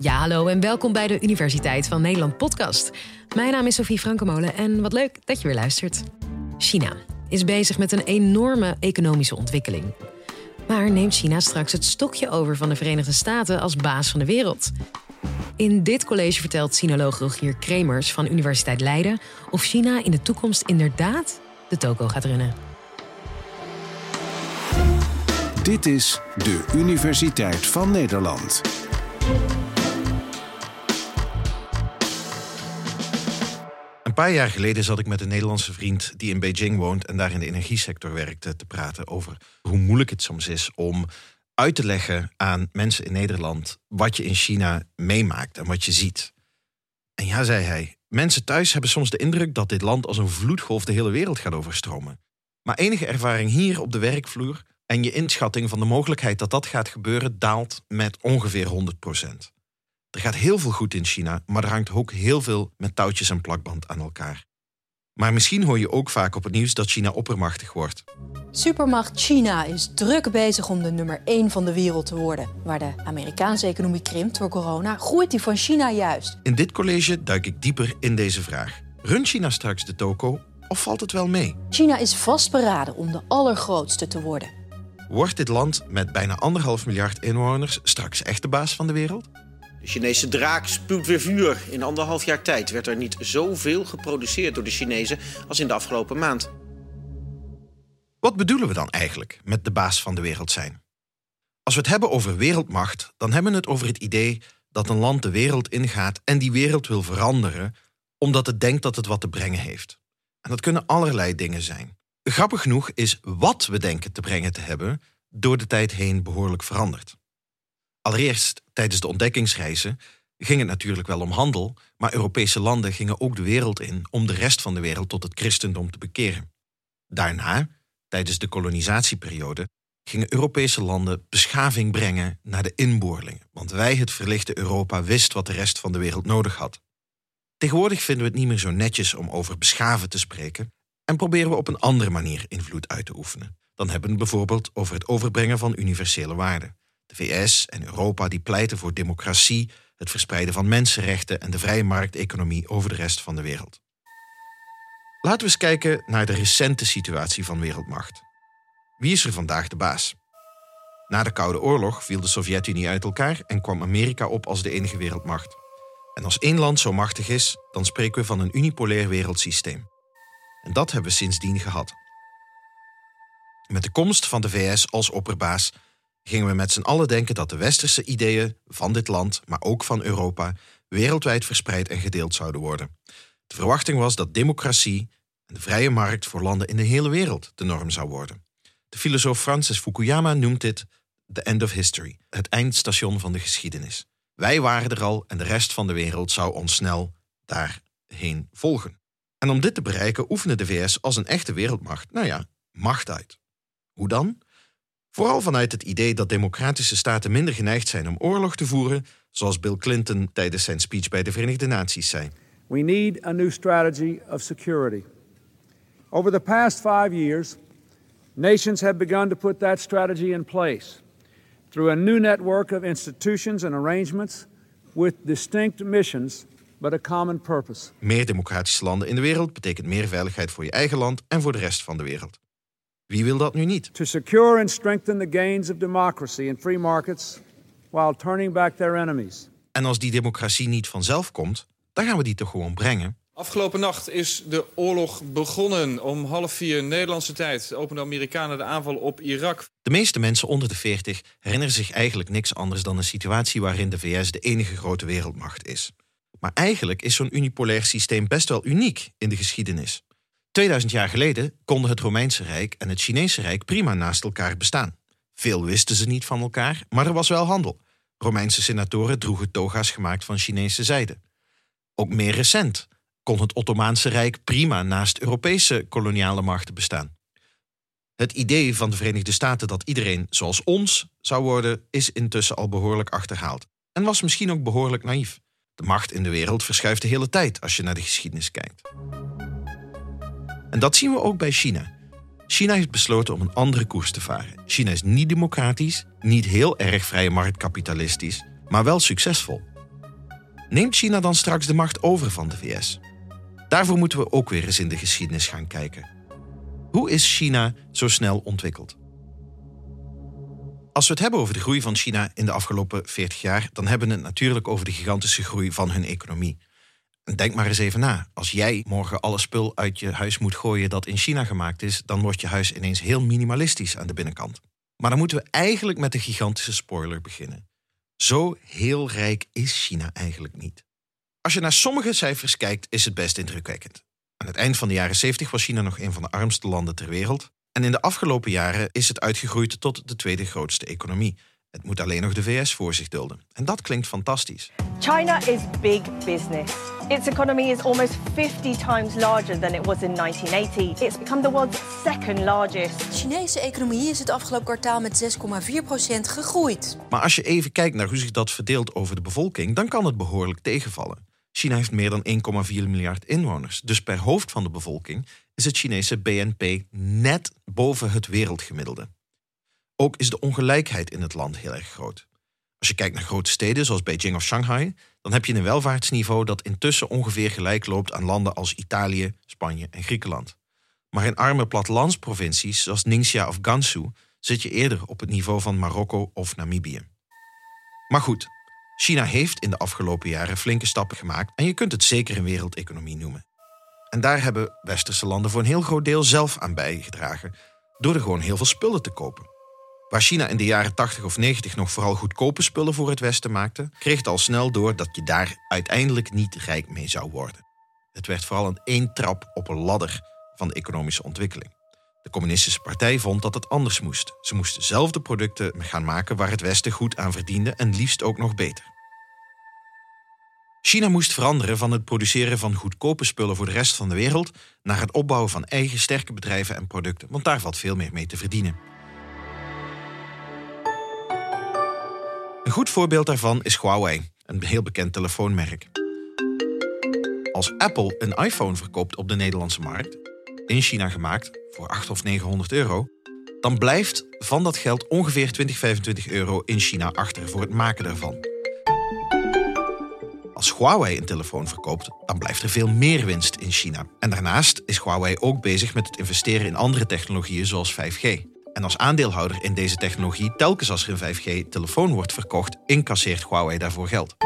Ja, hallo en welkom bij de Universiteit van Nederland podcast. Mijn naam is Sophie Frankemolen en wat leuk dat je weer luistert. China is bezig met een enorme economische ontwikkeling. Maar neemt China straks het stokje over van de Verenigde Staten als baas van de wereld? In dit college vertelt sinoloog Rogier Kremers van Universiteit Leiden of China in de toekomst inderdaad de toko gaat runnen. Dit is de Universiteit van Nederland. Paar jaar geleden zat ik met een Nederlandse vriend die in Beijing woont en daar in de energiesector werkte te praten over hoe moeilijk het soms is om uit te leggen aan mensen in Nederland wat je in China meemaakt en wat je ziet. En ja, zei hij, mensen thuis hebben soms de indruk dat dit land als een vloedgolf de hele wereld gaat overstromen. Maar enige ervaring hier op de werkvloer en je inschatting van de mogelijkheid dat dat gaat gebeuren daalt met ongeveer 100 Er gaat heel veel goed in China, maar er hangt ook heel veel met touwtjes en plakband aan elkaar. Maar misschien hoor je ook vaak op het nieuws dat China oppermachtig wordt. Supermacht China is druk bezig om de nummer 1 van de wereld te worden. Waar de Amerikaanse economie krimpt door corona, groeit die van China juist. In dit college duik ik dieper in deze vraag. Runt China straks de toko of valt het wel mee? China is vastberaden om de allergrootste te worden. Wordt dit land met bijna anderhalf miljard inwoners straks echt de baas van de wereld? De Chinese draak spuwt weer vuur. In anderhalf jaar tijd werd er niet zoveel geproduceerd door de Chinezen als in de afgelopen maand. Wat bedoelen we dan eigenlijk met de baas van de wereld zijn? Als we het hebben over wereldmacht, dan hebben we het over het idee dat een land de wereld ingaat en die wereld wil veranderen omdat het denkt dat het wat te brengen heeft. En dat kunnen allerlei dingen zijn. Grappig genoeg is wat we denken te brengen te hebben door de tijd heen behoorlijk veranderd. Allereerst, tijdens de ontdekkingsreizen, ging het natuurlijk wel om handel, maar Europese landen gingen ook de wereld in om de rest van de wereld tot het christendom te bekeren. Daarna, tijdens de kolonisatieperiode, gingen Europese landen beschaving brengen naar de inboorlingen, want wij, het verlichte Europa, wist wat de rest van de wereld nodig had. Tegenwoordig vinden we het niet meer zo netjes om over beschaven te spreken en proberen we op een andere manier invloed uit te oefenen. Dan hebben we het bijvoorbeeld over het overbrengen van universele waarden. De VS en Europa die pleiten voor democratie, het verspreiden van mensenrechten en de vrije markteconomie over de rest van de wereld. Laten we eens kijken naar de recente situatie van wereldmacht. Wie is er vandaag de baas? Na de Koude Oorlog viel de Sovjet-Unie uit elkaar en kwam Amerika op als de enige wereldmacht. En als één land zo machtig is, dan spreken we van een unipolair wereldsysteem. En dat hebben we sindsdien gehad. Met de komst van de VS als opperbaas gingen we met z'n allen denken dat de westerse ideeën van dit land, maar ook van Europa, wereldwijd verspreid en gedeeld zouden worden. De verwachting was dat democratie en de vrije markt voor landen in de hele wereld de norm zou worden. De filosoof Francis Fukuyama noemt dit the end of history, het eindstation van de geschiedenis. Wij waren er al en de rest van de wereld zou ons snel daarheen volgen. En om dit te bereiken oefende de VS als een echte wereldmacht, nou ja, macht uit. Hoe dan? Vooral vanuit het idee dat democratische staten minder geneigd zijn om oorlog te voeren, zoals Bill Clinton tijdens zijn speech bij de Verenigde Naties zei. We need a new strategy of security. Over the past five years, nations have begun to put that strategy in place through a new network of institutions and arrangements with distinct missions but a common purpose. Meer democratische landen in de wereld betekent meer veiligheid voor je eigen land en voor de rest van de wereld. Wie wil dat nu niet? To secure and strengthen the gains of democracy and free markets while turning back their enemies. En als die democratie niet vanzelf komt, dan gaan we die toch gewoon brengen. Afgelopen nacht is de oorlog begonnen. Om half vier Nederlandse tijd openden Amerikanen de aanval op Irak. De meeste mensen onder de 40 herinneren zich eigenlijk niks anders dan een situatie waarin de VS de enige grote wereldmacht is. Maar eigenlijk is zo'n unipolair systeem best wel uniek in de geschiedenis. 2000 jaar geleden konden het Romeinse Rijk en het Chinese Rijk prima naast elkaar bestaan. Veel wisten ze niet van elkaar, maar er was wel handel. Romeinse senatoren droegen toga's gemaakt van Chinese zijde. Ook meer recent kon het Ottomaanse Rijk prima naast Europese koloniale machten bestaan. Het idee van de Verenigde Staten dat iedereen zoals ons zou worden, is intussen al behoorlijk achterhaald. En was misschien ook behoorlijk naïef. De macht in de wereld verschuift de hele tijd als je naar de geschiedenis kijkt. En dat zien we ook bij China. China heeft besloten om een andere koers te varen. China is niet democratisch, niet heel erg vrije marktkapitalistisch, maar wel succesvol. Neemt China dan straks de macht over van de VS? Daarvoor moeten we ook weer eens in de geschiedenis gaan kijken. Hoe is China zo snel ontwikkeld? Als we het hebben over de groei van China in de afgelopen 40 jaar, dan hebben we het natuurlijk over de gigantische groei van hun economie. En denk maar eens even na. Als jij morgen alle spul uit je huis moet gooien dat in China gemaakt is, dan wordt je huis ineens heel minimalistisch aan de binnenkant. Maar dan moeten we eigenlijk met de gigantische spoiler beginnen. Zo heel rijk is China eigenlijk niet. Als je naar sommige cijfers kijkt, is het best indrukwekkend. Aan het eind van de jaren 70 was China nog een van de armste landen ter wereld. En in de afgelopen jaren is het uitgegroeid tot de tweede grootste economie. Het moet alleen nog de VS voor zich dulden. En dat klinkt fantastisch. China is big business. Its economy is almost 50 times larger than it was in 1980. It's become the world's second largest. De Chinese economie is het afgelopen kwartaal met 6,4% gegroeid. Maar als je even kijkt naar hoe zich dat verdeelt over de bevolking, dan kan het behoorlijk tegenvallen. China heeft meer dan 1,4 miljard inwoners. Dus per hoofd van de bevolking is het Chinese BNP net boven het wereldgemiddelde. Ook is de ongelijkheid in het land heel erg groot. Als je kijkt naar grote steden zoals Beijing of Shanghai, dan heb je een welvaartsniveau dat intussen ongeveer gelijk loopt aan landen als Italië, Spanje en Griekenland. Maar in arme plattelandsprovincies zoals Ningxia of Gansu zit je eerder op het niveau van Marokko of Namibië. Maar goed, China heeft in de afgelopen jaren flinke stappen gemaakt en je kunt het zeker een wereldeconomie noemen. En daar hebben westerse landen voor een heel groot deel zelf aan bijgedragen door er gewoon heel veel spullen te kopen. Waar China in de jaren 80 of 90 nog vooral goedkope spullen voor het Westen maakte, kreeg het al snel door dat je daar uiteindelijk niet rijk mee zou worden. Het werd vooral een één trap op een ladder van de economische ontwikkeling. De Communistische Partij vond dat het anders moest. Ze moesten zelf de producten gaan maken waar het Westen goed aan verdiende en liefst ook nog beter. China moest veranderen van het produceren van goedkope spullen voor de rest van de wereld naar het opbouwen van eigen sterke bedrijven en producten, want daar valt veel meer mee te verdienen. Een goed voorbeeld daarvan is Huawei, een heel bekend telefoonmerk. Als Apple een iPhone verkoopt op de Nederlandse markt, in China gemaakt voor 800 of 900 euro, dan blijft van dat geld ongeveer 20, 25 euro in China achter voor het maken daarvan. Als Huawei een telefoon verkoopt, dan blijft er veel meer winst in China. En daarnaast is Huawei ook bezig met het investeren in andere technologieën zoals 5G. En als aandeelhouder in deze technologie, telkens als er een 5G-telefoon wordt verkocht, incasseert Huawei daarvoor geld.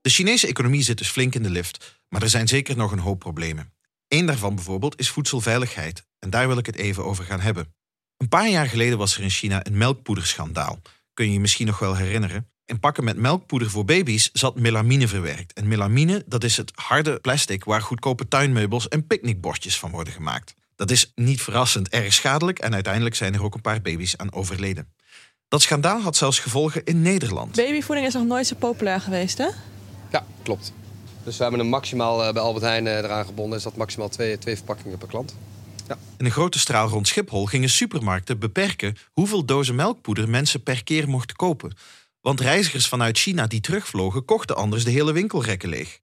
De Chinese economie zit dus flink in de lift, maar er zijn zeker nog een hoop problemen. Eén daarvan bijvoorbeeld is voedselveiligheid, en daar wil ik het even over gaan hebben. Een paar jaar geleden was er in China een melkpoederschandaal. Kun je je misschien nog wel herinneren? In pakken met melkpoeder voor baby's zat melamine verwerkt. En melamine, dat is het harde plastic waar goedkope tuinmeubels en picknickbordjes van worden gemaakt. Dat is niet verrassend erg schadelijk en uiteindelijk zijn er ook een paar baby's aan overleden. Dat schandaal had zelfs gevolgen in Nederland. Babyvoeding is nog nooit zo populair geweest, hè? Ja, klopt. Dus we hebben een maximaal eh, bij Albert Heijn eh, eraan gebonden. Is dat maximaal twee, twee verpakkingen per klant. Ja. In een grote straal rond Schiphol gingen supermarkten beperken hoeveel dozen melkpoeder mensen per keer mochten kopen. Want reizigers vanuit China die terugvlogen kochten anders de hele winkelrekken leeg.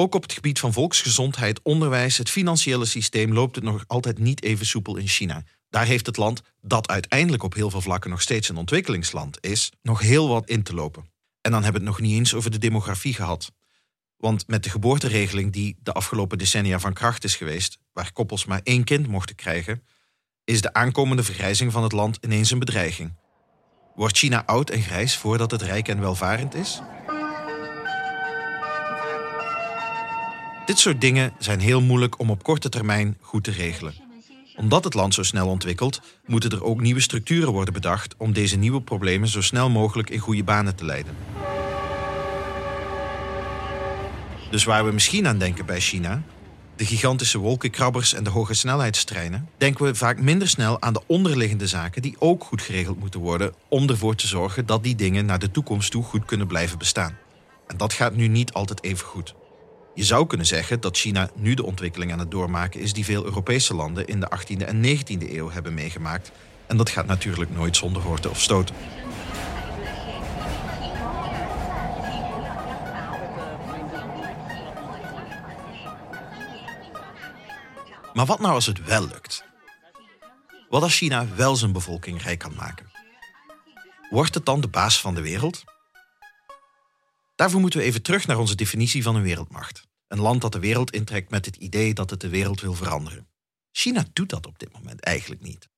Ook op het gebied van volksgezondheid, onderwijs, het financiële systeem loopt het nog altijd niet even soepel in China. Daar heeft het land, dat uiteindelijk op heel veel vlakken nog steeds een ontwikkelingsland is, nog heel wat in te lopen. En dan hebben we het nog niet eens over de demografie gehad. Want met de geboorteregeling die de afgelopen decennia van kracht is geweest, waar koppels maar één kind mochten krijgen, is de aankomende vergrijzing van het land ineens een bedreiging. Wordt China oud en grijs voordat het rijk en welvarend is? Dit soort dingen zijn heel moeilijk om op korte termijn goed te regelen. Omdat het land zo snel ontwikkelt, moeten er ook nieuwe structuren worden bedacht om deze nieuwe problemen zo snel mogelijk in goede banen te leiden. Dus waar we misschien aan denken bij China, de gigantische wolkenkrabbers en de hoge snelheidstreinen, denken we vaak minder snel aan de onderliggende zaken die ook goed geregeld moeten worden om ervoor te zorgen dat die dingen naar de toekomst toe goed kunnen blijven bestaan. En dat gaat nu niet altijd even goed. Je zou kunnen zeggen dat China nu de ontwikkeling aan het doormaken is die veel Europese landen in de 18e en 19e eeuw hebben meegemaakt. En dat gaat natuurlijk nooit zonder horten of stoten. Maar wat nou als het wel lukt? Wat als China wel zijn bevolking rijk kan maken? Wordt het dan de baas van de wereld? Daarvoor moeten we even terug naar onze definitie van een wereldmacht. Een land dat de wereld intrekt met het idee dat het de wereld wil veranderen. China doet dat op dit moment eigenlijk niet.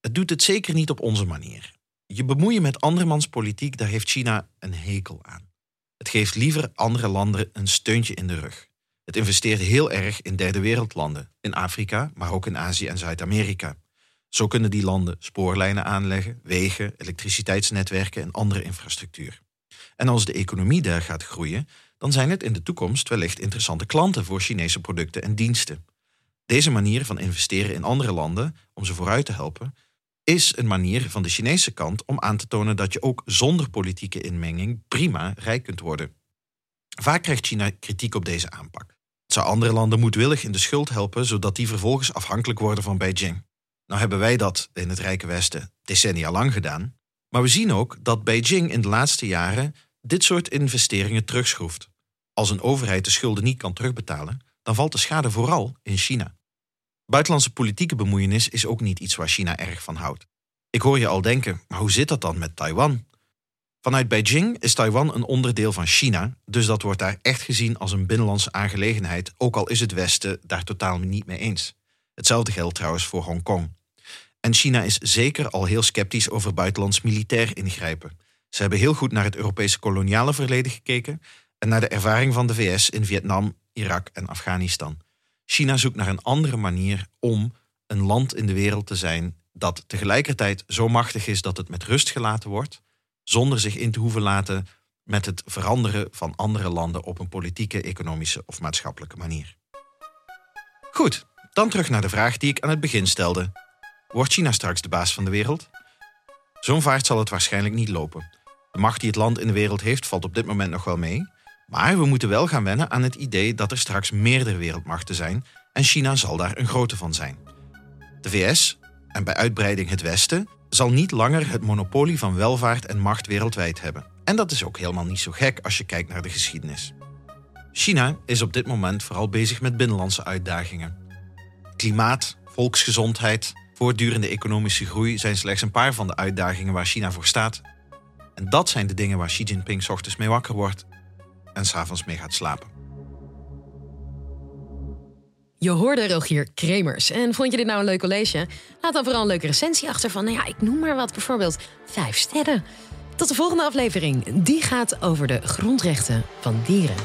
Het doet het zeker niet op onze manier. Je bemoeien met andermans politiek, daar heeft China een hekel aan. Het geeft liever andere landen een steuntje in de rug. Het investeert heel erg in derde wereldlanden, in Afrika, maar ook in Azië en Zuid-Amerika. Zo kunnen die landen spoorlijnen aanleggen, wegen, elektriciteitsnetwerken en andere infrastructuur. En als de economie daar gaat groeien, dan zijn het in de toekomst wellicht interessante klanten voor Chinese producten en diensten. Deze manier van investeren in andere landen om ze vooruit te helpen, is een manier van de Chinese kant om aan te tonen dat je ook zonder politieke inmenging prima rijk kunt worden. Vaak krijgt China kritiek op deze aanpak. Het zou andere landen moedwillig in de schuld helpen, zodat die vervolgens afhankelijk worden van Beijing. Nou hebben wij dat in het Rijke Westen decennia lang gedaan. Maar we zien ook dat Beijing in de laatste jaren dit soort investeringen terugschroeft. Als een overheid de schulden niet kan terugbetalen, dan valt de schade vooral in China. Buitenlandse politieke bemoeienis is ook niet iets waar China erg van houdt. Ik hoor je al denken, maar hoe zit dat dan met Taiwan? Vanuit Beijing is Taiwan een onderdeel van China, dus dat wordt daar echt gezien als een binnenlandse aangelegenheid, ook al is het Westen daar totaal niet mee eens. Hetzelfde geldt trouwens voor Hongkong. En China is zeker al heel sceptisch over buitenlands militair ingrijpen. Ze hebben heel goed naar het Europese koloniale verleden gekeken en naar de ervaring van de VS in Vietnam, Irak en Afghanistan. China zoekt naar een andere manier om een land in de wereld te zijn dat tegelijkertijd zo machtig is dat het met rust gelaten wordt, zonder zich in te hoeven laten met het veranderen van andere landen op een politieke, economische of maatschappelijke manier. Goed, dan terug naar de vraag die ik aan het begin stelde. Wordt China straks de baas van de wereld? Zo'n vaart zal het waarschijnlijk niet lopen. De macht die het land in de wereld heeft valt op dit moment nog wel mee. Maar we moeten wel gaan wennen aan het idee dat er straks meerdere wereldmachten zijn en China zal daar een grote van zijn. De VS, en bij uitbreiding het Westen, zal niet langer het monopolie van welvaart en macht wereldwijd hebben. En dat is ook helemaal niet zo gek als je kijkt naar de geschiedenis. China is op dit moment vooral bezig met binnenlandse uitdagingen. Klimaat, volksgezondheid, voortdurende economische groei zijn slechts een paar van de uitdagingen waar China voor staat. En dat zijn de dingen waar Xi Jinping ochtends mee wakker wordt en s'avonds mee gaat slapen. Je hoorde Rogier Kremers. En vond je dit nou een leuk college? Laat dan vooral een leuke recensie achter van, nou ja, ik noem maar wat, bijvoorbeeld vijf sterren. Tot de volgende aflevering. Die gaat over de grondrechten van dieren.